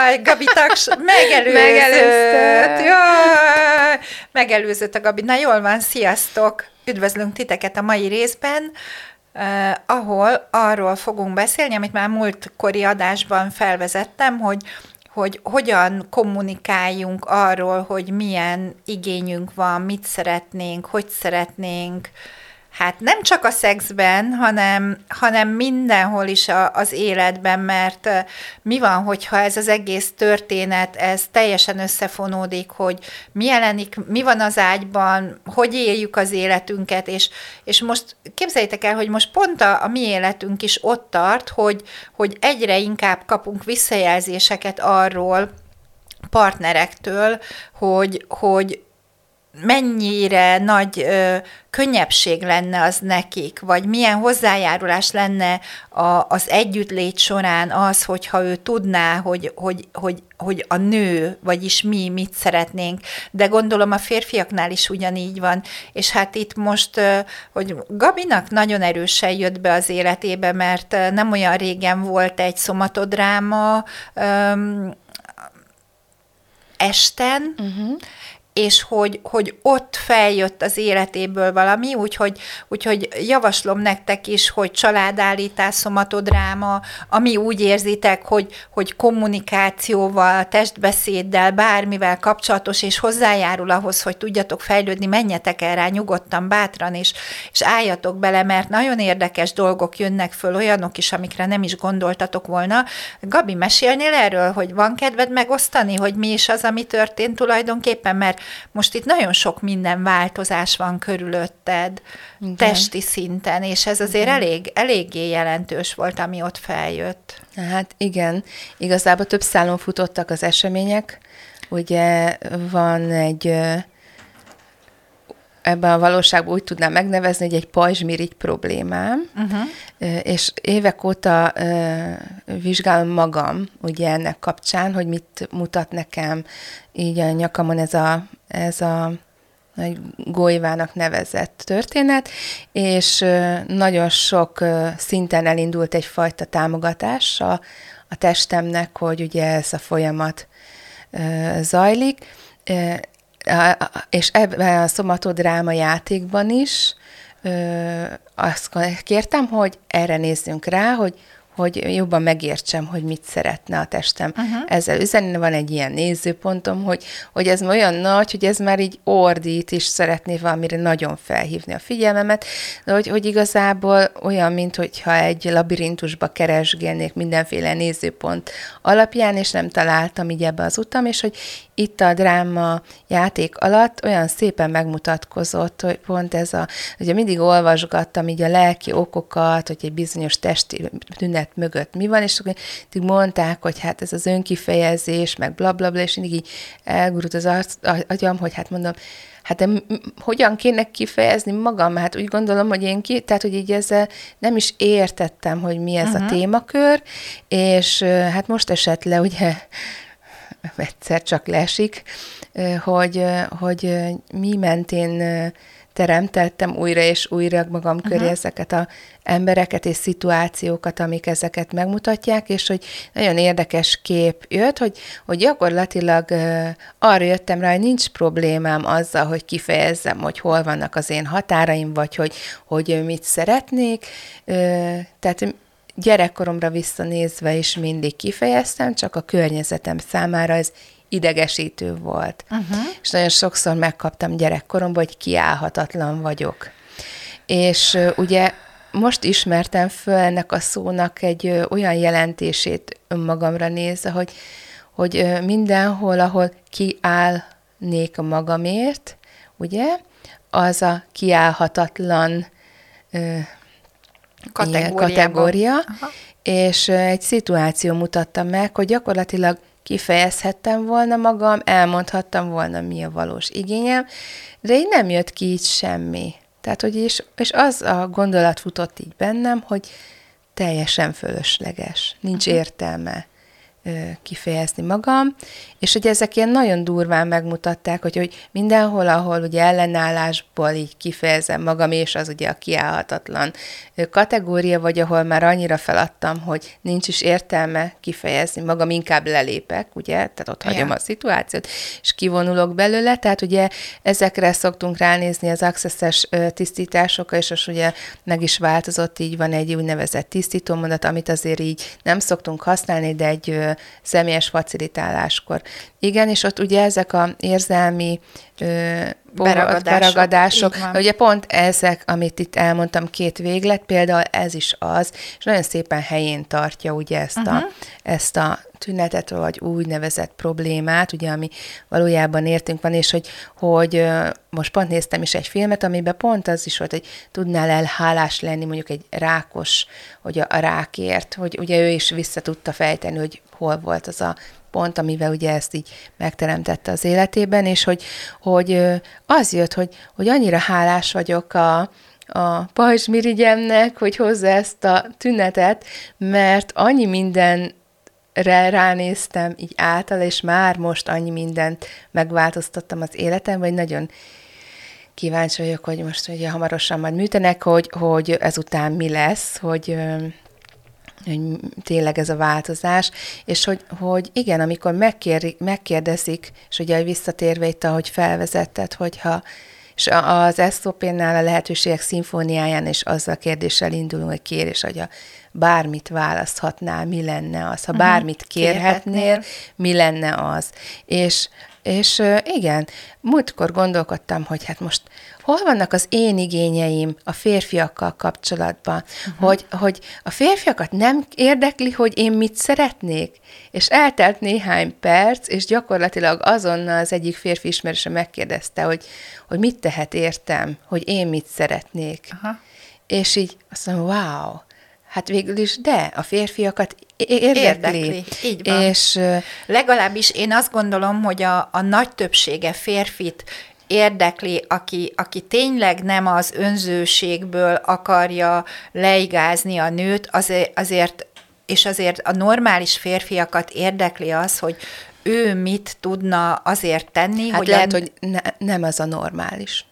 Áj, Gabi taks, megelőzött. Megelőzte. Jaj, megelőzött a Gabi. Na jól van, sziasztok! Üdvözlünk titeket a mai részben, eh, ahol arról fogunk beszélni, amit már múltkori adásban felvezettem, hogy hogy hogyan kommunikáljunk arról, hogy milyen igényünk van, mit szeretnénk, hogy szeretnénk, Hát nem csak a szexben, hanem, hanem mindenhol is a, az életben, mert mi van, hogyha ez az egész történet, ez teljesen összefonódik, hogy mi jelenik, mi van az ágyban, hogy éljük az életünket, és, és most képzeljétek el, hogy most pont a, a mi életünk is ott tart, hogy, hogy egyre inkább kapunk visszajelzéseket arról, partnerektől, hogy, hogy mennyire nagy ö, könnyebbség lenne az nekik, vagy milyen hozzájárulás lenne a, az együttlét során az, hogyha ő tudná, hogy, hogy, hogy, hogy a nő, vagyis mi mit szeretnénk, de gondolom a férfiaknál is ugyanígy van, és hát itt most, ö, hogy Gabinak nagyon erősen jött be az életébe, mert nem olyan régen volt egy szomatodráma, ö, esten, uh-huh és hogy, hogy ott feljött az életéből valami, úgyhogy, úgyhogy javaslom nektek is, hogy családállítás, szomatodráma, ami úgy érzitek, hogy, hogy kommunikációval, testbeszéddel, bármivel kapcsolatos, és hozzájárul ahhoz, hogy tudjatok fejlődni, menjetek el rá nyugodtan, bátran, és, és álljatok bele, mert nagyon érdekes dolgok jönnek föl, olyanok is, amikre nem is gondoltatok volna. Gabi, mesélnél erről, hogy van kedved megosztani, hogy mi is az, ami történt tulajdonképpen, mert most itt nagyon sok minden változás van körülötted, Igen. testi szinten, és ez azért igen. elég, eléggé jelentős volt, ami ott feljött. Hát igen, igazából több szálon futottak az események. Ugye van egy ebben a valóságban úgy tudnám megnevezni, hogy egy pajzsmirigy problémám, uh-huh. és évek óta vizsgálom magam ugye ennek kapcsán, hogy mit mutat nekem így a nyakamon ez a, ez a nagy golyvának nevezett történet, és nagyon sok szinten elindult egyfajta támogatás a, a testemnek, hogy ugye ez a folyamat zajlik, és ebben a szomatodráma játékban is azt kértem, hogy erre nézzünk rá, hogy hogy jobban megértsem, hogy mit szeretne a testem uh-huh. ezzel üzenni. Van egy ilyen nézőpontom, hogy, hogy ez olyan nagy, hogy ez már így ordít, és szeretné valamire nagyon felhívni a figyelmemet, de hogy, hogy igazából olyan, mint hogyha egy labirintusba keresgélnék mindenféle nézőpont alapján, és nem találtam így ebbe az utam, és hogy itt a dráma játék alatt olyan szépen megmutatkozott, hogy pont ez a, ugye mindig olvasgattam így a lelki okokat, hogy egy bizonyos testi tünet mögött mi van, és akkor mondták, hogy hát ez az önkifejezés, meg blablabla, bla, bla, és mindig így elgurult az agyam, hogy hát mondom, hát de hogyan kéne kifejezni magam? Hát úgy gondolom, hogy én ki, tehát hogy így ezzel nem is értettem, hogy mi ez uh-huh. a mhm. témakör, és hát most esett le, ugye egyszer csak lesik, hogy, hogy mi mentén teremtettem újra és újra magam uh-huh. köré ezeket a embereket és szituációkat, amik ezeket megmutatják, és hogy nagyon érdekes kép jött, hogy, hogy gyakorlatilag uh, arra jöttem rá, hogy nincs problémám azzal, hogy kifejezzem, hogy hol vannak az én határaim, vagy hogy, hogy mit szeretnék. Uh, tehát gyerekkoromra visszanézve is mindig kifejeztem, csak a környezetem számára ez idegesítő volt. Uh-huh. És nagyon sokszor megkaptam gyerekkoromban, hogy kiállhatatlan vagyok. És ugye most ismertem föl ennek a szónak egy olyan jelentését önmagamra nézve, hogy, hogy mindenhol, ahol kiállnék magamért, ugye, az a kiállhatatlan kategória, és egy szituáció mutatta meg, hogy gyakorlatilag kifejezhettem volna magam, elmondhattam volna, mi a valós igényem, de így nem jött ki így semmi. Tehát, hogy és, és az a gondolat futott így bennem, hogy teljesen fölösleges, nincs uh-huh. értelme kifejezni magam, és hogy ezek ilyen nagyon durván megmutatták, hogy, hogy mindenhol, ahol ugye ellenállásból így kifejezem magam, és az ugye a kiállhatatlan kategória, vagy ahol már annyira feladtam, hogy nincs is értelme kifejezni magam, inkább lelépek, ugye, tehát ott hagyom yeah. a szituációt, és kivonulok belőle, tehát ugye ezekre szoktunk ránézni az accesses tisztításokra, és az ugye meg is változott, így van egy úgynevezett tisztítómondat, amit azért így nem szoktunk használni, de egy személyes facilitáláskor. Igen, és ott ugye ezek a érzelmi ö, beragadások, beragadások ugye pont ezek, amit itt elmondtam, két véglet, például ez is az, és nagyon szépen helyén tartja ugye ezt, uh-huh. a, ezt a tünetet, vagy úgynevezett problémát, ugye, ami valójában értünk van, és hogy, hogy most pont néztem is egy filmet, amiben pont az is volt, hogy tudnál el hálás lenni mondjuk egy rákos, hogy a, a rákért, hogy ugye ő is vissza tudta fejteni, hogy hol volt az a pont, amivel ugye ezt így megteremtette az életében, és hogy, hogy az jött, hogy, hogy annyira hálás vagyok a, a pajzsmirigyemnek, hogy hozza ezt a tünetet, mert annyi minden ránéztem így által, és már most annyi mindent megváltoztattam az életemben, hogy nagyon kíváncsi vagyok, hogy most ugye hamarosan majd műtenek, hogy, hogy ezután mi lesz, hogy hogy tényleg ez a változás, és hogy, hogy igen, amikor megkér, megkérdezik, és ugye visszatérve itt, ahogy felvezetted, hogyha és az SZOP-nál a lehetőségek szimfóniáján és azzal a kérdéssel indulunk, hogy kérés, hogy a bármit választhatnál, mi lenne az, ha mhm. bármit kérhetnél, mi lenne az. És és igen, múltkor gondolkodtam, hogy hát most hol vannak az én igényeim a férfiakkal kapcsolatban, uh-huh. hogy, hogy a férfiakat nem érdekli, hogy én mit szeretnék, és eltelt néhány perc, és gyakorlatilag azonnal az egyik férfi ismerőse megkérdezte, hogy, hogy mit tehet értem, hogy én mit szeretnék. Uh-huh. És így azt mondom, wow, Hát végül is, de a férfiakat érdekli. érdekli. Így van. És, Legalábbis én azt gondolom, hogy a, a nagy többsége férfit érdekli, aki, aki tényleg nem az önzőségből akarja leigázni a nőt, azért, azért és azért a normális férfiakat érdekli az, hogy ő mit tudna azért tenni, hát hogy... lehet, en... hogy ne, nem az a normális.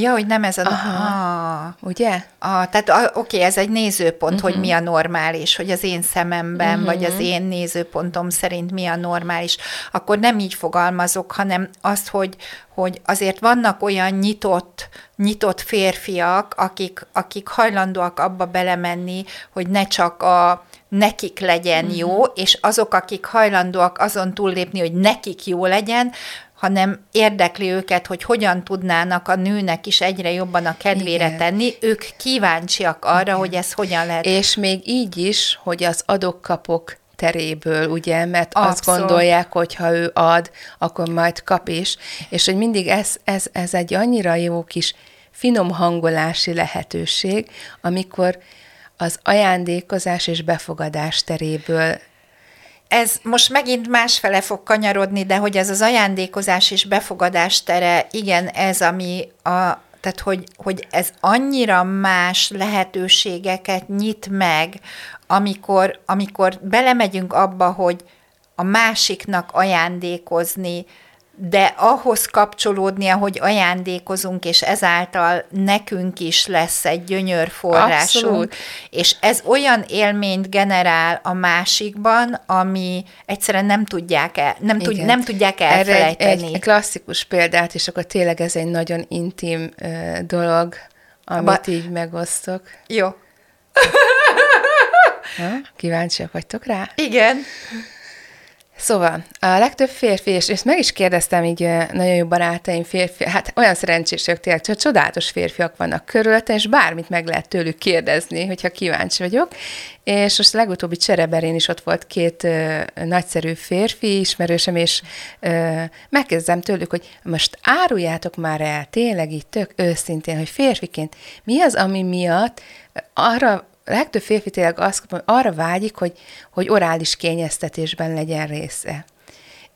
Ja, hogy nem ez a... Aha, ah, ugye? Ah, tehát oké, okay, ez egy nézőpont, uh-huh. hogy mi a normális, hogy az én szememben, uh-huh. vagy az én nézőpontom szerint mi a normális. Akkor nem így fogalmazok, hanem azt, hogy, hogy azért vannak olyan nyitott, nyitott férfiak, akik, akik hajlandóak abba belemenni, hogy ne csak a nekik legyen uh-huh. jó, és azok, akik hajlandóak azon túllépni, hogy nekik jó legyen, hanem érdekli őket, hogy hogyan tudnának a nőnek is egyre jobban a kedvére Igen. tenni. Ők kíváncsiak arra, Igen. hogy ez hogyan lehet. És még így is, hogy az adok-kapok teréből, ugye, mert Abszolút. azt gondolják, hogy ha ő ad, akkor majd kap is, és hogy mindig ez, ez, ez egy annyira jó kis finom hangolási lehetőség, amikor az ajándékozás és befogadás teréből ez most megint másfele fog kanyarodni, de hogy ez az ajándékozás és befogadás tere, igen, ez ami a, tehát hogy, hogy ez annyira más lehetőségeket nyit meg, amikor, amikor belemegyünk abba, hogy a másiknak ajándékozni, de ahhoz kapcsolódnia, hogy ajándékozunk, és ezáltal nekünk is lesz egy gyönyörforrásunk, Abszolút. és ez olyan élményt generál a másikban, ami egyszerűen nem tudják el, nem, tud, nem tudják elfelejteni. Erre egy, egy klasszikus példát, és akkor tényleg ez egy nagyon intim uh, dolog, amit ba- így megosztok. Jó. Ha? Kíváncsiak vagytok rá? Igen. Szóval a legtöbb férfi, és ezt meg is kérdeztem így nagyon jó barátaim férfi, hát olyan szerencsések tényleg, hogy csodálatos férfiak vannak körülötte, és bármit meg lehet tőlük kérdezni, hogyha kíváncsi vagyok. És most a legutóbbi csereberén is ott volt két ö, nagyszerű férfi ismerősem, és ö, megkérdezem tőlük, hogy most áruljátok már el tényleg így tök őszintén, hogy férfiként mi az, ami miatt arra legtöbb férfi tényleg azt arra vágyik, hogy, hogy orális kényeztetésben legyen része.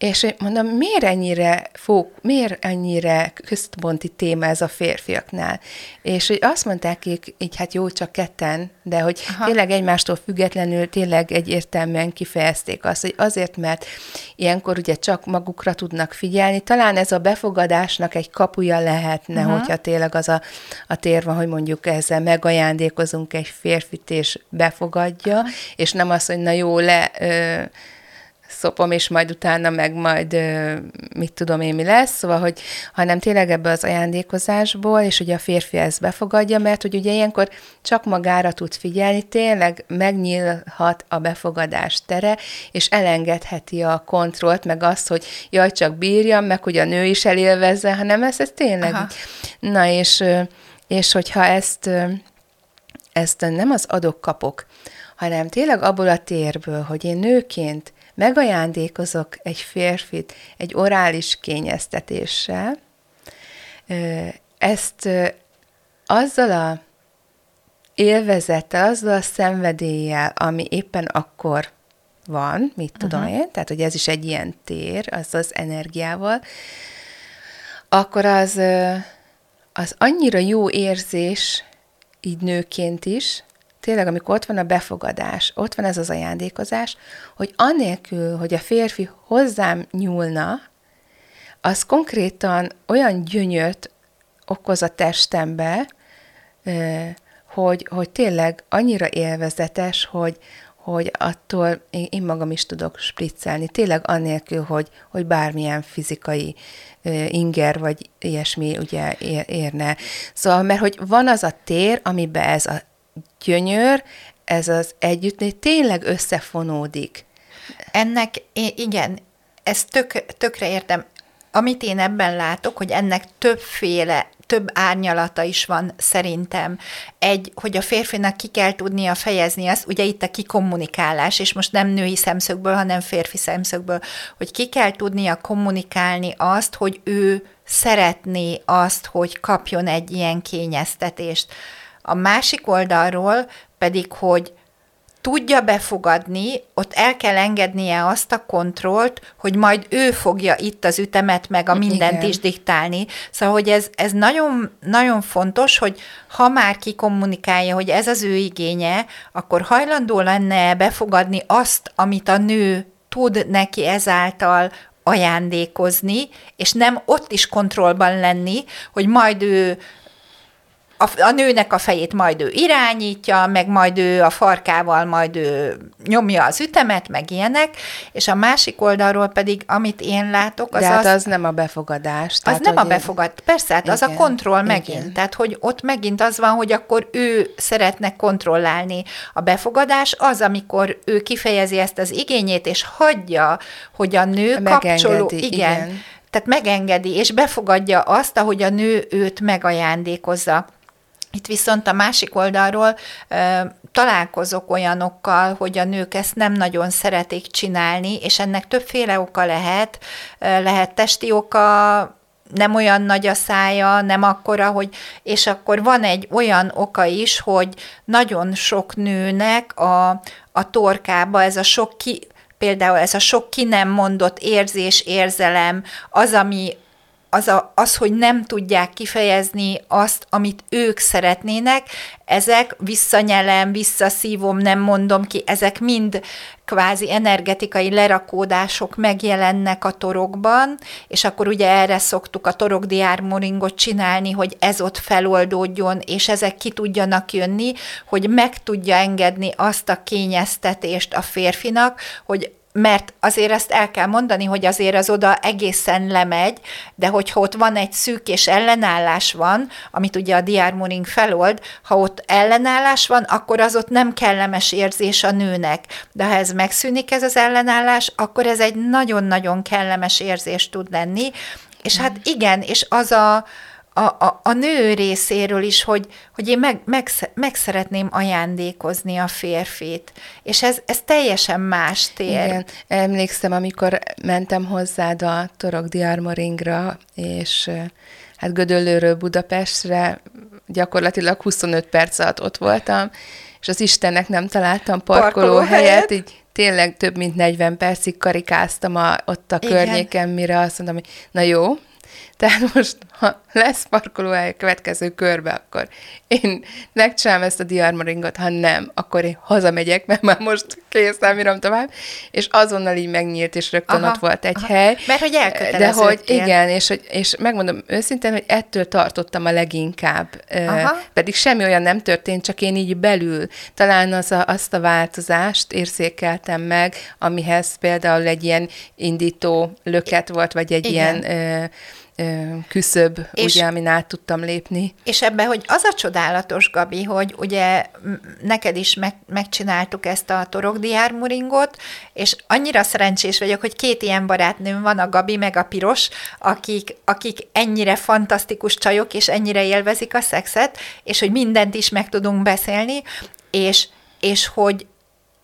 És mondom, miért ennyire, fók, miért ennyire központi téma ez a férfiaknál? És hogy azt mondták így, így hát jó, csak ketten, de hogy Aha. tényleg egymástól függetlenül tényleg egyértelműen kifejezték azt, hogy azért, mert ilyenkor ugye csak magukra tudnak figyelni. Talán ez a befogadásnak egy kapuja lehetne, Aha. hogyha tényleg az a, a tér van, hogy mondjuk ezzel megajándékozunk egy férfit, és befogadja, Aha. és nem az, hogy na jó, le... Ö, szopom, és majd utána meg majd mit tudom én mi lesz, szóval, hogy hanem tényleg ebbe az ajándékozásból, és ugye a férfi ezt befogadja, mert hogy ugye ilyenkor csak magára tud figyelni, tényleg megnyílhat a befogadás tere, és elengedheti a kontrollt, meg azt, hogy jaj, csak bírjam, meg hogy a nő is elélvezze, hanem ez, ez tényleg. Aha. Na, és, és hogyha ezt, ezt nem az adok-kapok, hanem tényleg abból a térből, hogy én nőként megajándékozok egy férfit egy orális kényeztetéssel, ezt azzal a élvezettel, azzal a szenvedéllyel, ami éppen akkor van, mit tudom uh-huh. én, tehát hogy ez is egy ilyen tér, az az energiával, akkor az, az annyira jó érzés, így nőként is, tényleg, amikor ott van a befogadás, ott van ez az ajándékozás, hogy anélkül, hogy a férfi hozzám nyúlna, az konkrétan olyan gyönyört okoz a testembe, hogy, hogy tényleg annyira élvezetes, hogy, hogy attól én magam is tudok spriccelni, tényleg annélkül, hogy, hogy bármilyen fizikai inger vagy ilyesmi ugye érne. Szóval, mert hogy van az a tér, amiben ez a gyönyör, ez az együttné tényleg összefonódik. Ennek, igen, ezt tök, tökre értem. Amit én ebben látok, hogy ennek többféle, több árnyalata is van szerintem. Egy, hogy a férfinak ki kell tudnia fejezni azt, ugye itt a kikommunikálás, és most nem női szemszögből, hanem férfi szemszögből, hogy ki kell tudnia kommunikálni azt, hogy ő szeretné azt, hogy kapjon egy ilyen kényeztetést a másik oldalról pedig, hogy tudja befogadni, ott el kell engednie azt a kontrollt, hogy majd ő fogja itt az ütemet, meg a mindent Igen. is diktálni. Szóval, hogy ez, ez nagyon, nagyon fontos, hogy ha már kikommunikálja, hogy ez az ő igénye, akkor hajlandó lenne befogadni azt, amit a nő tud neki ezáltal ajándékozni, és nem ott is kontrollban lenni, hogy majd ő a, a nőnek a fejét majd ő irányítja, meg majd ő a farkával majd ő nyomja az ütemet, meg ilyenek, és a másik oldalról pedig, amit én látok, az De hát az... az nem a befogadás. Az tehát, nem a befogadás, persze, hát igen, az a kontroll megint. Igen. Tehát, hogy ott megint az van, hogy akkor ő szeretne kontrollálni. A befogadás az, amikor ő kifejezi ezt az igényét, és hagyja, hogy a nő Megengedi, kapcsoló... Igen, igen. Tehát megengedi, és befogadja azt, ahogy a nő őt megajándékozza. Itt viszont a másik oldalról e, találkozok olyanokkal, hogy a nők ezt nem nagyon szeretik csinálni, és ennek többféle oka lehet. E, lehet testi oka, nem olyan nagy a szája, nem akkora, hogy, és akkor van egy olyan oka is, hogy nagyon sok nőnek a, a torkába ez a sok ki, például ez a sok ki nem mondott érzés, érzelem, az, ami az, a, az, hogy nem tudják kifejezni azt, amit ők szeretnének, ezek visszanyelem, visszaszívom, nem mondom ki, ezek mind kvázi energetikai lerakódások megjelennek a torokban, és akkor ugye erre szoktuk a torokdiármoringot csinálni, hogy ez ott feloldódjon, és ezek ki tudjanak jönni, hogy meg tudja engedni azt a kényeztetést a férfinak, hogy mert azért ezt el kell mondani, hogy azért az oda egészen lemegy, de hogyha ott van egy szűk és ellenállás van, amit ugye a diármoring felold, ha ott ellenállás van, akkor az ott nem kellemes érzés a nőnek. De ha ez megszűnik, ez az ellenállás, akkor ez egy nagyon-nagyon kellemes érzés tud lenni, és hát igen, és az a, a, a, a nő részéről is, hogy, hogy én meg, meg, meg szeretném ajándékozni a férfit. És ez, ez teljesen más tér. Igen. Emlékszem, amikor mentem hozzád a Torok Diarmoringra, és hát Gödöllőről Budapestre gyakorlatilag 25 perc alatt ott voltam, és az Istennek nem találtam parkoló, Parkolóhelyet. helyet, így tényleg több mint 40 percig karikáztam a, ott a Igen. környéken, mire azt mondtam, hogy na jó, tehát most, ha lesz parkolóhely a következő körbe, akkor én megcsinálom ezt a diarmoringot, ha nem, akkor én hazamegyek, mert már most kész, nem írom tovább, és azonnal így megnyílt, és rögtön Aha, ott volt egy aha. hely. Mert hogy De hogy igen, és, hogy, és megmondom őszintén, hogy ettől tartottam a leginkább. Aha. Pedig semmi olyan nem történt, csak én így belül talán az a, azt a változást érzékeltem meg, amihez például egy ilyen indító löket volt, vagy egy Igen. ilyen küszöb, És- ugye, amin át tudtam lépni. És ebben, hogy az a csodálatos, Gabi, hogy ugye neked is meg, megcsináltuk ezt a torokdiármuringot, és annyira szerencsés vagyok, hogy két ilyen barátnőm van, a Gabi meg a Piros, akik, akik ennyire fantasztikus csajok, és ennyire élvezik a szexet, és hogy mindent is meg tudunk beszélni, és, és hogy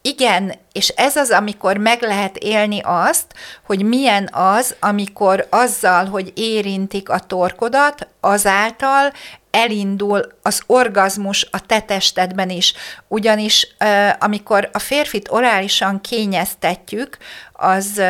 igen, és ez az, amikor meg lehet élni azt, hogy milyen az, amikor azzal, hogy érintik a torkodat, azáltal elindul az orgazmus a te testedben is. Ugyanis amikor a férfit orálisan kényeztetjük, az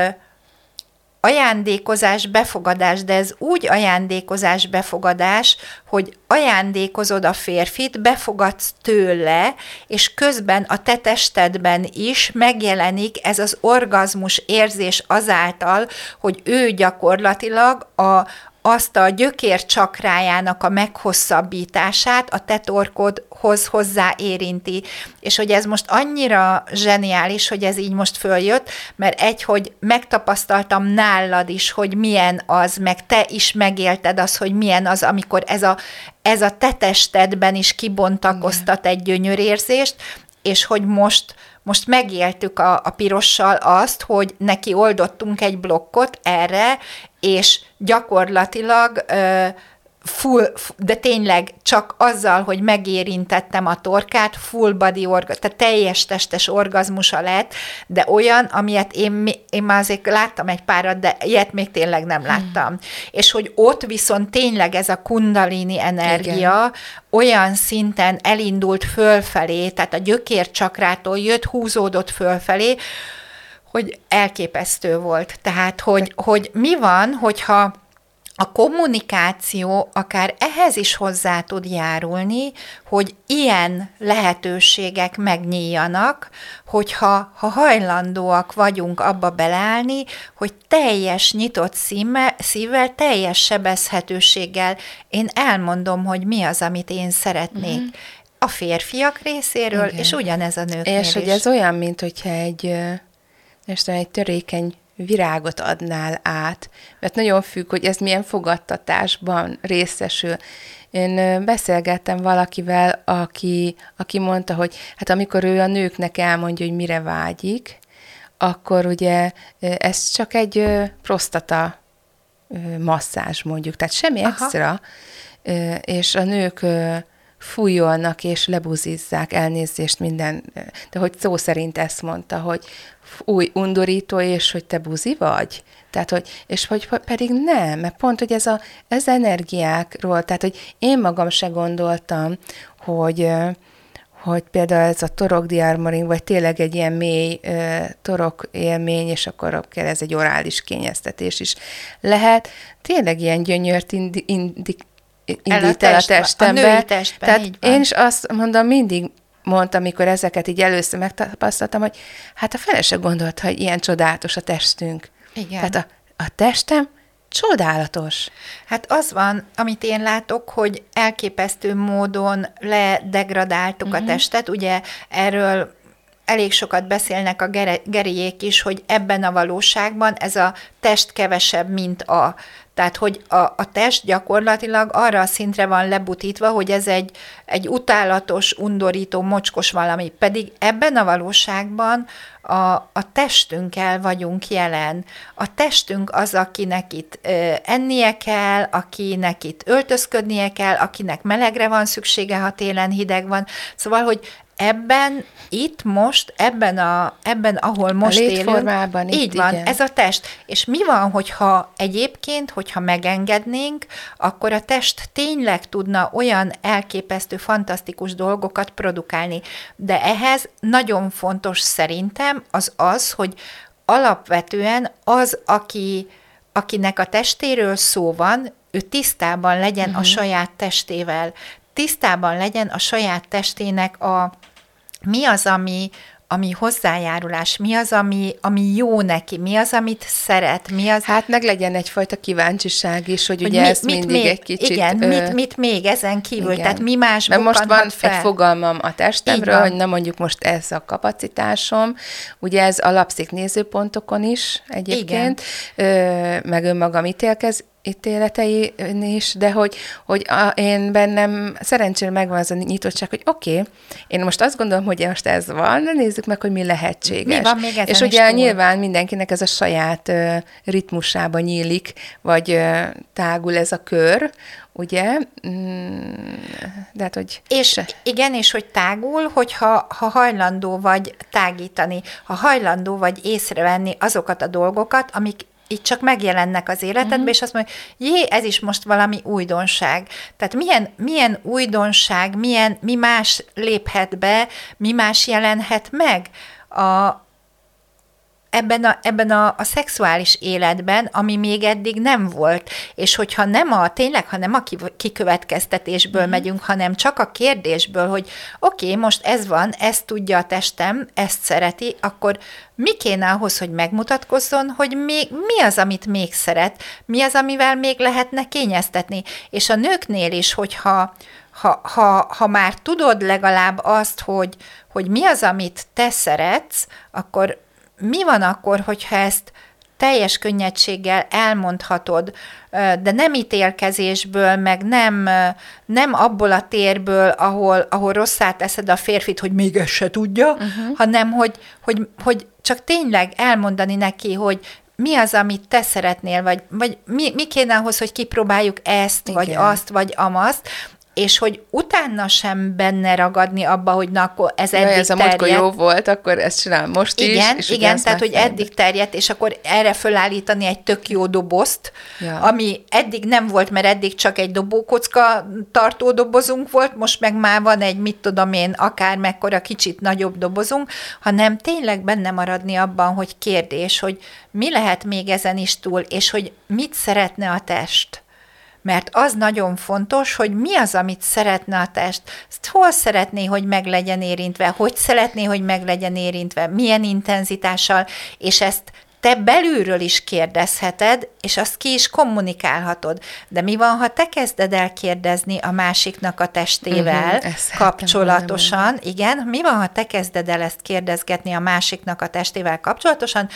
ajándékozás, befogadás, de ez úgy ajándékozás, befogadás, hogy ajándékozod a férfit, befogadsz tőle, és közben a te testedben is megjelenik ez az orgazmus érzés azáltal, hogy ő gyakorlatilag a, azt a gyökér csakrájának a meghosszabbítását a te torkodhoz hozzáérinti. És hogy ez most annyira zseniális, hogy ez így most följött, mert egy, hogy megtapasztaltam nálad is, hogy milyen az, meg te is megélted az, hogy milyen az, amikor ez a, ez a te testedben is kibontakoztat egy gyönyörérzést, és hogy most, most megéltük a, a pirossal azt, hogy neki oldottunk egy blokkot erre, és gyakorlatilag ö, full, de tényleg csak azzal, hogy megérintettem a torkát, full body orgazmus, tehát teljes testes orgazmusa lett, de olyan, amilyet én, én már azért láttam egy párat, de ilyet még tényleg nem láttam. Hmm. És hogy ott viszont tényleg ez a kundalini energia Igen. olyan szinten elindult fölfelé, tehát a gyökércsakrától jött, húzódott fölfelé, hogy elképesztő volt. Tehát, hogy, hogy mi van, hogyha a kommunikáció akár ehhez is hozzá tud járulni, hogy ilyen lehetőségek megnyíljanak, hogyha ha hajlandóak vagyunk abba beleállni, hogy teljes nyitott szíve, szívvel, teljes sebezhetőséggel én elmondom, hogy mi az, amit én szeretnék. Mm. A férfiak részéről, Igen. És ugyanez a nőknél És hogy is. ez olyan, mint hogyha egy, tudom, egy törékeny virágot adnál át, mert nagyon függ, hogy ez milyen fogadtatásban részesül. Én beszélgettem valakivel, aki, aki mondta, hogy hát amikor ő a nőknek elmondja, hogy mire vágyik, akkor ugye ez csak egy prostata masszázs mondjuk, tehát semmi Aha. extra, és a nők fújolnak és lebuzizzák elnézést minden, de hogy szó szerint ezt mondta, hogy új, undorító, és hogy te buzi vagy? Tehát, hogy, és hogy pedig nem, mert pont, hogy ez, a, ez energiákról, tehát, hogy én magam se gondoltam, hogy, hogy például ez a torok vagy tényleg egy ilyen mély ö, torok élmény, és akkor ez egy orális kényeztetés is lehet. Tényleg ilyen gyönyört indi, indi, indít el a a testembe. női testben, Tehát így van. én is azt mondom, mindig mondtam, amikor ezeket így először megtapasztaltam, hogy hát a fele se gondolta, hogy ilyen csodálatos a testünk. Igen. Tehát a, a testem csodálatos. Hát az van, amit én látok, hogy elképesztő módon ledegradáltuk uh-huh. a testet. Ugye erről elég sokat beszélnek a geriék is, hogy ebben a valóságban ez a test kevesebb, mint a. Tehát, hogy a, a test gyakorlatilag arra a szintre van lebutítva, hogy ez egy, egy utálatos, undorító, mocskos valami. Pedig ebben a valóságban a, a testünkkel vagyunk jelen. A testünk az, akinek itt ö, ennie kell, akinek itt öltözködnie kell, akinek melegre van szüksége, ha télen hideg van. Szóval, hogy ebben, itt most, ebben, a, ebben ahol most élünk, létformában így itt, van, igen. ez a test. És mi van, hogyha egyébként, hogyha megengednénk, akkor a test tényleg tudna olyan elképesztő, fantasztikus dolgokat produkálni. De ehhez nagyon fontos szerintem az az, hogy alapvetően az, aki, akinek a testéről szó van, ő tisztában legyen uh-huh. a saját testével, tisztában legyen a saját testének a mi az, ami, ami hozzájárulás, mi az, ami, ami jó neki, mi az, amit szeret, mi az... Hát meg legyen egyfajta kíváncsiság is, hogy, hogy ugye mi, ezt mindig még, egy kicsit... Igen, ö, mit, mit még ezen kívül, igen. tehát mi más Mert most van fel. egy fogalmam a testemről, hogy na mondjuk most ez a kapacitásom, ugye ez alapszik nézőpontokon is egyébként, ö, meg önmagam ítélkez, ítéletei is, de hogy, hogy a, én bennem szerencsére megvan az a nyitottság, hogy oké, okay, én most azt gondolom, hogy most ez van, de nézzük meg, hogy mi lehetséges. Mi van még És ugye túl? nyilván mindenkinek ez a saját uh, ritmusába nyílik, vagy uh, tágul ez a kör, ugye? Mm, de hát, hogy... És se. igen, és hogy tágul, hogyha ha hajlandó vagy tágítani, ha hajlandó vagy észrevenni azokat a dolgokat, amik így csak megjelennek az életedben, uh-huh. és azt mondja, jé, ez is most valami újdonság. Tehát milyen, milyen újdonság, milyen, mi más léphet be, mi más jelenhet meg a, ebben a, ebben a, a szexuális életben, ami még eddig nem volt. És hogyha nem a, tényleg, ha nem a kikövetkeztetésből mm. megyünk, hanem csak a kérdésből, hogy oké, okay, most ez van, ezt tudja a testem, ezt szereti, akkor mi kéne ahhoz, hogy megmutatkozzon, hogy még, mi az, amit még szeret, mi az, amivel még lehetne kényeztetni. És a nőknél is, hogyha ha, ha, ha már tudod legalább azt, hogy, hogy mi az, amit te szeretsz, akkor mi van akkor, hogyha ezt teljes könnyedséggel elmondhatod, de nem ítélkezésből, meg nem, nem abból a térből, ahol, ahol rosszá teszed a férfit, hogy még ezt se tudja, uh-huh. hanem hogy, hogy, hogy csak tényleg elmondani neki, hogy mi az, amit te szeretnél, vagy, vagy mi, mi kéne ahhoz, hogy kipróbáljuk ezt, Igen. vagy azt, vagy amazt, és hogy utána sem benne ragadni abba, hogy na, akkor ez eddig ja, ez a múltkor jó volt, akkor ezt csinálom most igen, is. És igen, tehát, hogy eddig terjedt, és akkor erre fölállítani egy tök jó dobozt, ja. ami eddig nem volt, mert eddig csak egy dobókocka tartó dobozunk volt, most meg már van egy, mit tudom én, akár mekkora kicsit nagyobb dobozunk, hanem tényleg benne maradni abban, hogy kérdés, hogy mi lehet még ezen is túl, és hogy mit szeretne a test mert az nagyon fontos, hogy mi az, amit szeretne a test, ezt hol szeretné, hogy meg legyen érintve, hogy szeretné, hogy meg legyen érintve, milyen intenzitással, és ezt te belülről is kérdezheted, és azt ki is kommunikálhatod. De mi van, ha te kezded el kérdezni a másiknak a testével uh-huh, kapcsolatosan? Igen, mi van, ha te kezded el ezt kérdezgetni a másiknak a testével kapcsolatosan,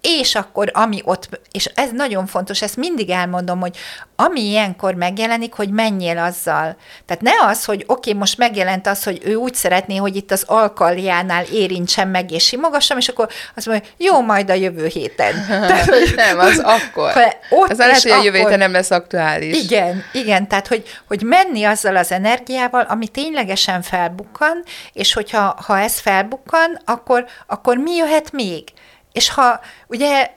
és akkor ami ott, és ez nagyon fontos, ezt mindig elmondom, hogy ami ilyenkor megjelenik, hogy menjél azzal. Tehát ne az, hogy oké, okay, most megjelent az, hogy ő úgy szeretné, hogy itt az alkaljánál érintsen meg és simogassam, és akkor azt mondja, jó, majd a jövő héten. Tehát, nem, az akkor. Ott az lehet, hogy a jövő héten nem lesz aktuális. Igen, igen, tehát hogy, hogy menni azzal az energiával, ami ténylegesen felbukkan, és hogyha ha ez felbukkan, akkor, akkor mi jöhet még? És ha ugye,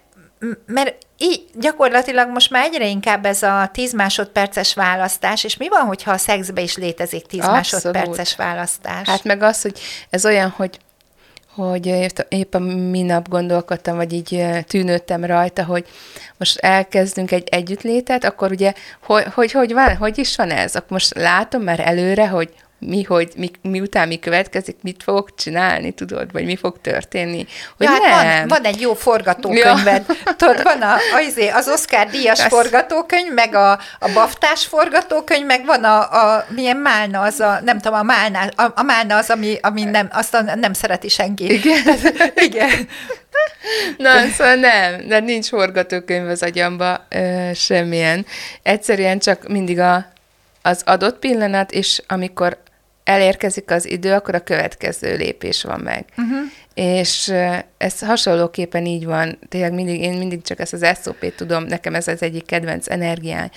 mert így gyakorlatilag most már egyre inkább ez a 10 másodperces választás, és mi van, hogyha a szexbe is létezik 10 Abszolút. másodperces választás? Hát meg az, hogy ez olyan, hogy hogy épp a minap gondolkodtam, vagy így tűnődtem rajta, hogy most elkezdünk egy együttlétet, akkor ugye, hogy, hogy, hogy, van, hogy is van ez? Akkor most látom már előre, hogy mi, hogy mi, miután mi következik, mit fogok csinálni, tudod, vagy mi fog történni. Hogy ja, hát nem. Van, van egy jó forgatókönyved. Ja. Tudod, van a, az, az Oscar díjas Ezt... forgatókönyv, meg a, a baftás forgatókönyv, meg van a, a milyen málna az a, nem tudom, a málna, a, a málna az, ami, ami nem, azt nem szereti senki. Igen. Igen. Na, szóval nem, de nincs forgatókönyv az agyamba, ö, semmilyen. Egyszerűen csak mindig a, az adott pillanat, és amikor elérkezik az idő, akkor a következő lépés van meg. Uh-huh. És ez hasonlóképpen így van, tényleg mindig, én mindig csak ezt az SOP-t tudom, nekem ez az egyik kedvenc energiány,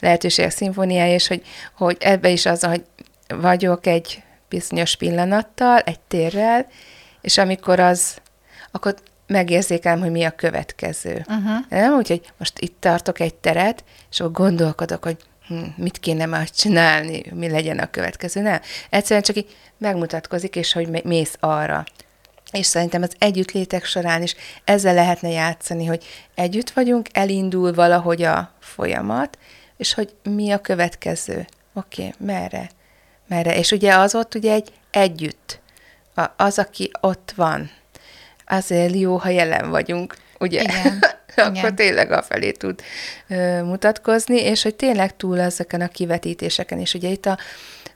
lehetőségek szimfóniája, és hogy, hogy ebbe is az, hogy vagyok egy bizonyos pillanattal, egy térrel, és amikor az, akkor megérzékelem, hogy mi a következő. Uh-huh. Nem úgy, hogy most itt tartok egy teret, és akkor gondolkodok, hogy mit kéne már csinálni, mi legyen a következő. Nem. Egyszerűen csak így megmutatkozik, és hogy mész arra. És szerintem az együttlétek során is ezzel lehetne játszani, hogy együtt vagyunk, elindul valahogy a folyamat, és hogy mi a következő. Oké, okay, merre? Merre? És ugye az ott ugye egy együtt. Az, aki ott van, azért jó, ha jelen vagyunk, ugye? Igen. Akkor tényleg afelé tud ö, mutatkozni, és hogy tényleg túl ezeken a kivetítéseken, és ugye itt a,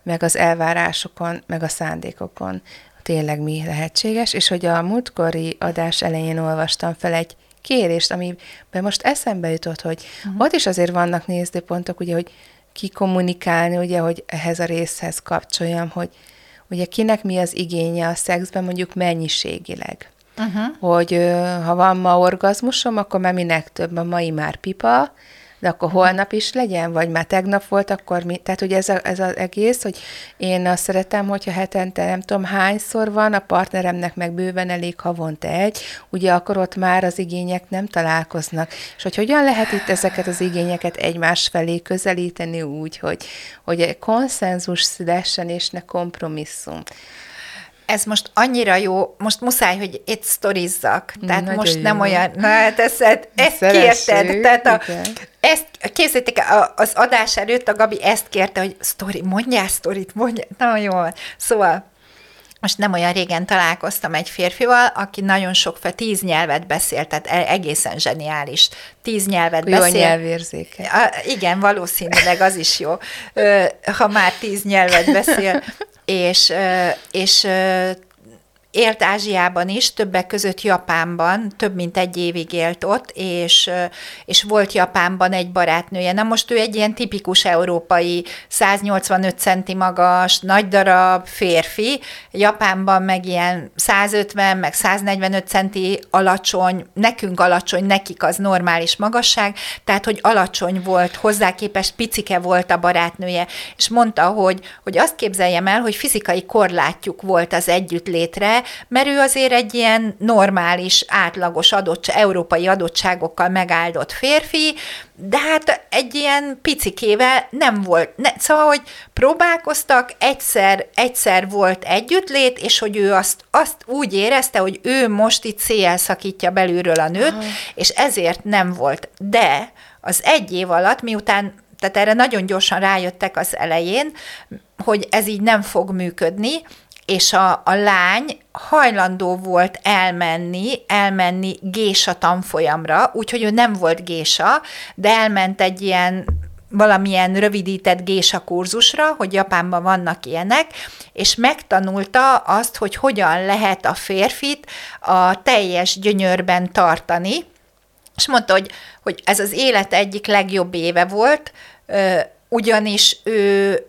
meg az elvárásokon, meg a szándékokon tényleg mi lehetséges, és hogy a múltkori adás elején olvastam fel egy kérést, amiben most eszembe jutott, hogy uh-huh. ott is azért vannak nézőpontok, ugye, hogy ki kommunikálni, ugye, hogy ehhez a részhez kapcsoljam, hogy ugye kinek mi az igénye a szexben, mondjuk mennyiségileg. Uh-huh. Hogy ha van ma orgazmusom, akkor már minek több, a mai már pipa, de akkor holnap is legyen, vagy már tegnap volt, akkor mi? Tehát ugye ez, a, ez az egész, hogy én azt szeretem, hogyha hetente nem tudom hányszor van, a partneremnek meg bőven elég havonta egy, ugye akkor ott már az igények nem találkoznak. És hogy hogyan lehet itt ezeket az igényeket egymás felé közelíteni úgy, hogy, hogy konszenzus szülessen és ne kompromisszum ez most annyira jó, most muszáj, hogy itt sztorizzak, tehát Nagyon most jó. nem olyan, na hát ezt, ezt kérted, tehát a, ezt készítik az adás előtt, a Gabi ezt kérte, hogy sztori, mondjál sztorit, mondjál, na jó, szóval most nem olyan régen találkoztam egy férfival, aki nagyon sok fel, tíz nyelvet beszélt, tehát e- egészen zseniális. Tíz nyelvet jó beszél. Jó nyelvérzéke. Igen, valószínűleg az is jó, ha már tíz nyelvet beszél és, és élt Ázsiában is, többek között Japánban, több mint egy évig élt ott, és, és volt Japánban egy barátnője. Na most ő egy ilyen tipikus európai, 185 centi magas, nagy darab férfi, Japánban meg ilyen 150, meg 145 centi alacsony, nekünk alacsony, nekik az normális magasság, tehát hogy alacsony volt, hozzá képest picike volt a barátnője, és mondta, hogy, hogy azt képzeljem el, hogy fizikai korlátjuk volt az együttlétre, mert ő azért egy ilyen normális, átlagos adott, európai adottságokkal megáldott férfi, de hát egy ilyen picikével nem volt. Ne, szóval, hogy próbálkoztak, egyszer, egyszer volt együttlét, és hogy ő azt, azt úgy érezte, hogy ő most itt széjjel szakítja belülről a nőt, Aha. és ezért nem volt. De az egy év alatt, miután tehát erre nagyon gyorsan rájöttek az elején, hogy ez így nem fog működni, és a, a lány hajlandó volt elmenni, elmenni gésa tanfolyamra, úgyhogy ő nem volt gésa, de elment egy ilyen valamilyen rövidített gésa kurzusra, hogy Japánban vannak ilyenek, és megtanulta azt, hogy hogyan lehet a férfit a teljes gyönyörben tartani, és mondta, hogy, hogy ez az élet egyik legjobb éve volt, ugyanis ő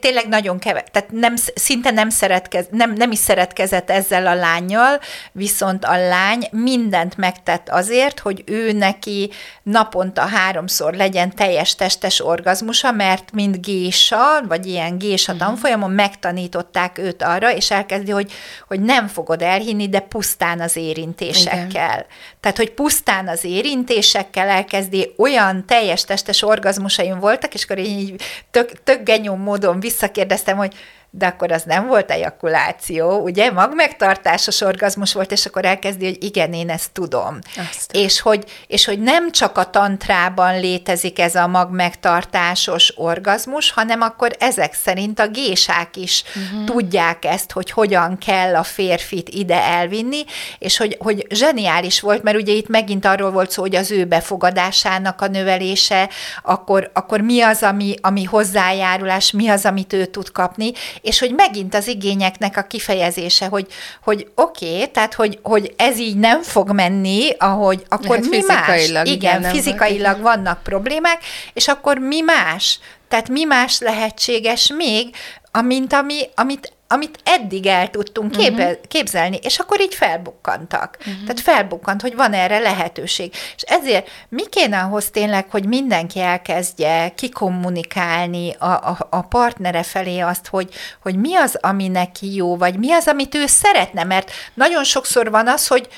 tényleg nagyon kevés, tehát nem, szinte nem, szeretkez, nem, nem is szeretkezett ezzel a lányjal, viszont a lány mindent megtett azért, hogy ő neki naponta háromszor legyen teljes testes orgazmusa, mert mind gésa, vagy ilyen gésa uh-huh. tanfolyamon megtanították őt arra, és elkezdi, hogy, hogy nem fogod elhinni, de pusztán az érintésekkel. Igen. Tehát, hogy pusztán az érintésekkel elkezdi, olyan teljes testes orgazmusaim voltak, és akkor így tök, tök genyó módon visszakérdeztem, hogy de akkor az nem volt ejakuláció, ugye? Magmegtartásos orgazmus volt, és akkor elkezdi, hogy igen, én ezt tudom. Azt. És hogy, és hogy nem csak a tantrában létezik ez a magmegtartásos orgazmus, hanem akkor ezek szerint a gésák is uh-huh. tudják ezt, hogy hogyan kell a férfit ide elvinni, és hogy, hogy zseniális volt, mert ugye itt megint arról volt szó, hogy az ő befogadásának a növelése, akkor, akkor mi az, ami, ami hozzájárulás, mi az, amit ő tud kapni, és hogy megint az igényeknek a kifejezése, hogy, hogy oké, okay, tehát hogy, hogy ez így nem fog menni, ahogy akkor Lehet mi más? Igen, igen fizikailag van. vannak problémák, és akkor mi más? Tehát mi más lehetséges még, amint ami, amit amit eddig el tudtunk képe, uh-huh. képzelni, és akkor így felbukkantak. Uh-huh. Tehát felbukkant, hogy van erre lehetőség. És ezért mi kéne ahhoz tényleg, hogy mindenki elkezdje kikommunikálni a, a, a partnere felé azt, hogy, hogy mi az, ami neki jó, vagy mi az, amit ő szeretne, mert nagyon sokszor van az, hogy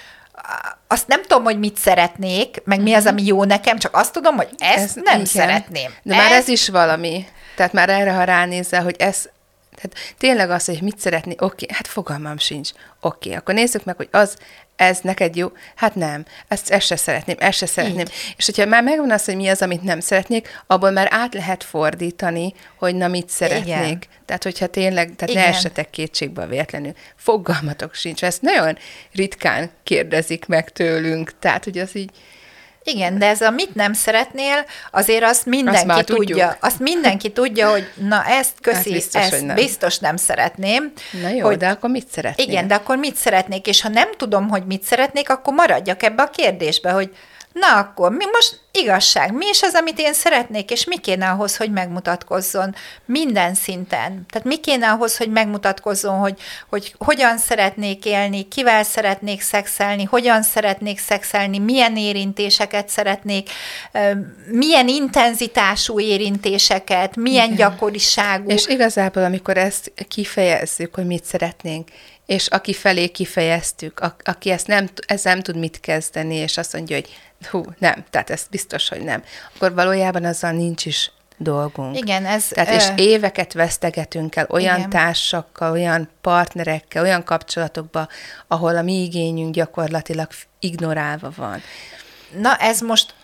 azt nem tudom, hogy mit szeretnék, meg mi az, mhm. ami jó nekem, csak azt tudom, hogy ezt ez, nem igen. szeretném. De ez... már ez is valami. Tehát már erre, ha ránézel, hogy ez, tehát tényleg az, hogy mit szeretni, oké, okay, hát fogalmam sincs. Oké, okay, akkor nézzük meg, hogy az, ez neked jó? Hát nem, ezt, ezt se szeretném, ezt se szeretném. Így. És hogyha már megvan az, hogy mi az, amit nem szeretnék, abból már át lehet fordítani, hogy na mit szeretnék. Igen. Tehát, hogyha tényleg, tehát Igen. ne esetek kétségbe a véletlenül. Fogalmatok sincs. Ezt nagyon ritkán kérdezik meg tőlünk. Tehát, hogy az így, igen, de ez a mit nem szeretnél, azért azt mindenki azt tudja. Tudjuk. Azt mindenki tudja, hogy na ezt köszi, hát biztos, ezt nem. biztos nem szeretném. Na jó, hogy, de akkor mit szeretnél? Igen, de akkor mit szeretnék, és ha nem tudom, hogy mit szeretnék, akkor maradjak ebbe a kérdésbe, hogy na akkor mi most igazság, mi is az, amit én szeretnék, és mi kéne ahhoz, hogy megmutatkozzon minden szinten. Tehát mi kéne ahhoz, hogy megmutatkozzon, hogy, hogy hogyan szeretnék élni, kivel szeretnék szexelni, hogyan szeretnék szexelni, milyen érintéseket szeretnék, milyen intenzitású érintéseket, milyen Igen. gyakoriságú. És igazából, amikor ezt kifejezzük, hogy mit szeretnénk, és aki felé kifejeztük, a, aki ezt nem, ez nem tud mit kezdeni, és azt mondja, hogy hú, nem, tehát ez biztos, hogy nem, akkor valójában azzal nincs is dolgunk. Igen, ez... Tehát, és ö... éveket vesztegetünk el olyan igen. társakkal, olyan partnerekkel, olyan kapcsolatokba, ahol a mi igényünk gyakorlatilag ignorálva van. Na, ez most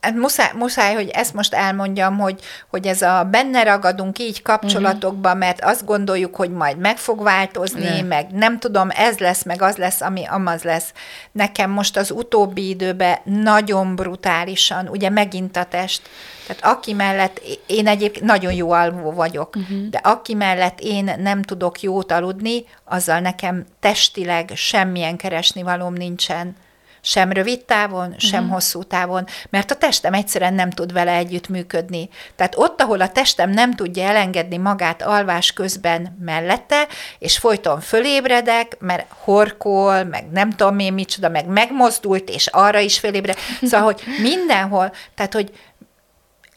Hát muszáj, muszáj, hogy ezt most elmondjam, hogy, hogy ez a benne ragadunk így kapcsolatokba, uh-huh. mert azt gondoljuk, hogy majd meg fog változni, ne. meg nem tudom, ez lesz, meg az lesz, ami amaz lesz. Nekem most az utóbbi időben nagyon brutálisan, ugye megint a test, tehát aki mellett, én egyébként nagyon jó alvó vagyok, uh-huh. de aki mellett én nem tudok jót aludni, azzal nekem testileg semmilyen keresni valóm nincsen sem rövid távon, sem mm. hosszú távon, mert a testem egyszerűen nem tud vele együtt működni. Tehát ott, ahol a testem nem tudja elengedni magát alvás közben mellette, és folyton fölébredek, mert horkol, meg nem tudom én micsoda, meg megmozdult, és arra is fölébred. Szóval, hogy mindenhol, tehát, hogy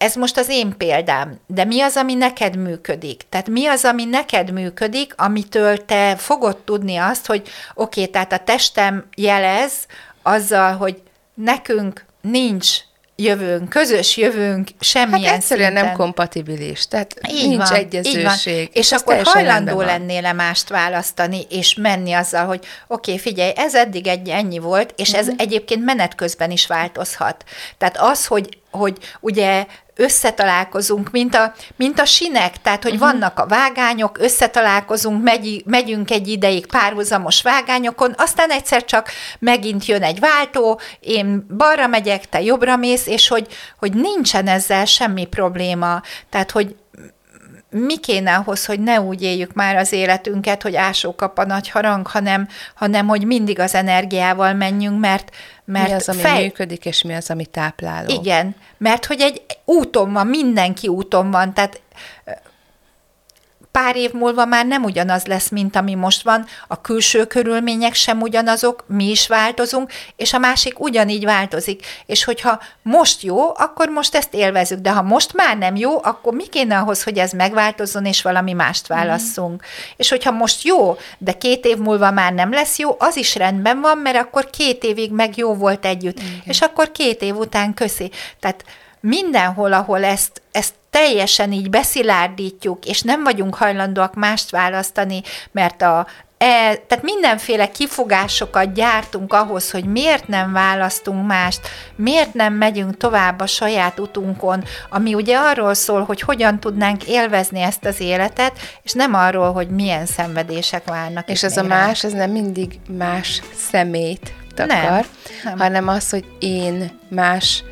ez most az én példám, de mi az, ami neked működik? Tehát mi az, ami neked működik, amitől te fogod tudni azt, hogy oké, okay, tehát a testem jelez, azzal, hogy nekünk nincs jövőnk, közös jövőnk semmilyen hát egyszerűen szinten. nem kompatibilis, tehát így nincs van, egyezőség. Így van. És, akkor hajlandó lennél-e mást választani, és menni azzal, hogy oké, okay, figyelj, ez eddig egy ennyi volt, és uh-huh. ez mhm. egyébként menet közben is változhat. Tehát az, hogy hogy ugye összetalálkozunk, mint a, mint a sinek, tehát, hogy uh-huh. vannak a vágányok, összetalálkozunk, megy, megyünk egy ideig párhuzamos vágányokon, aztán egyszer csak megint jön egy váltó, én balra megyek, te jobbra mész, és hogy, hogy nincsen ezzel semmi probléma. Tehát, hogy mi kéne ahhoz, hogy ne úgy éljük már az életünket, hogy ásó kap a nagy harang, hanem, hanem hogy mindig az energiával menjünk, mert, mert mi az, ami fej... működik, és mi az, ami tápláló. Igen, mert hogy egy úton van, mindenki úton van, tehát pár év múlva már nem ugyanaz lesz, mint ami most van, a külső körülmények sem ugyanazok, mi is változunk, és a másik ugyanígy változik. És hogyha most jó, akkor most ezt élvezük, de ha most már nem jó, akkor mi kéne ahhoz, hogy ez megváltozzon, és valami mást mhm. válasszunk. Mm. És hogyha most jó, de két év múlva már nem lesz jó, az is rendben van, mert akkor két évig meg jó volt együtt, Igen. és akkor két év után köszi. Tehát mindenhol, ahol ezt, ezt teljesen így beszilárdítjuk, és nem vagyunk hajlandóak mást választani, mert a E, tehát mindenféle kifogásokat gyártunk ahhoz, hogy miért nem választunk mást, miért nem megyünk tovább a saját utunkon, ami ugye arról szól, hogy hogyan tudnánk élvezni ezt az életet, és nem arról, hogy milyen szenvedések várnak. És ez a más, ez nem mindig más szemét takar, nem, nem. hanem az, hogy én más,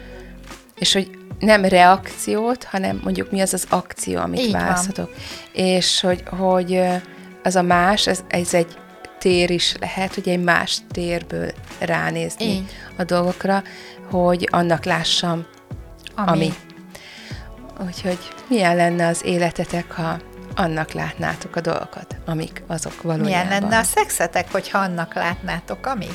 és hogy nem reakciót, hanem mondjuk mi az az akció, amit Így választhatok. Van. És hogy, hogy az a más, ez, ez egy tér is lehet, hogy egy más térből ránézni Így. a dolgokra, hogy annak lássam, ami. ami. Úgyhogy milyen lenne az életetek, ha annak látnátok a dolgokat, amik azok valójában. Milyen lenne a szexetek, hogyha annak látnátok, ami?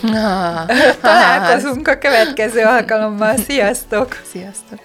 Találkozunk a következő alkalommal. Sziasztok! Sziasztok!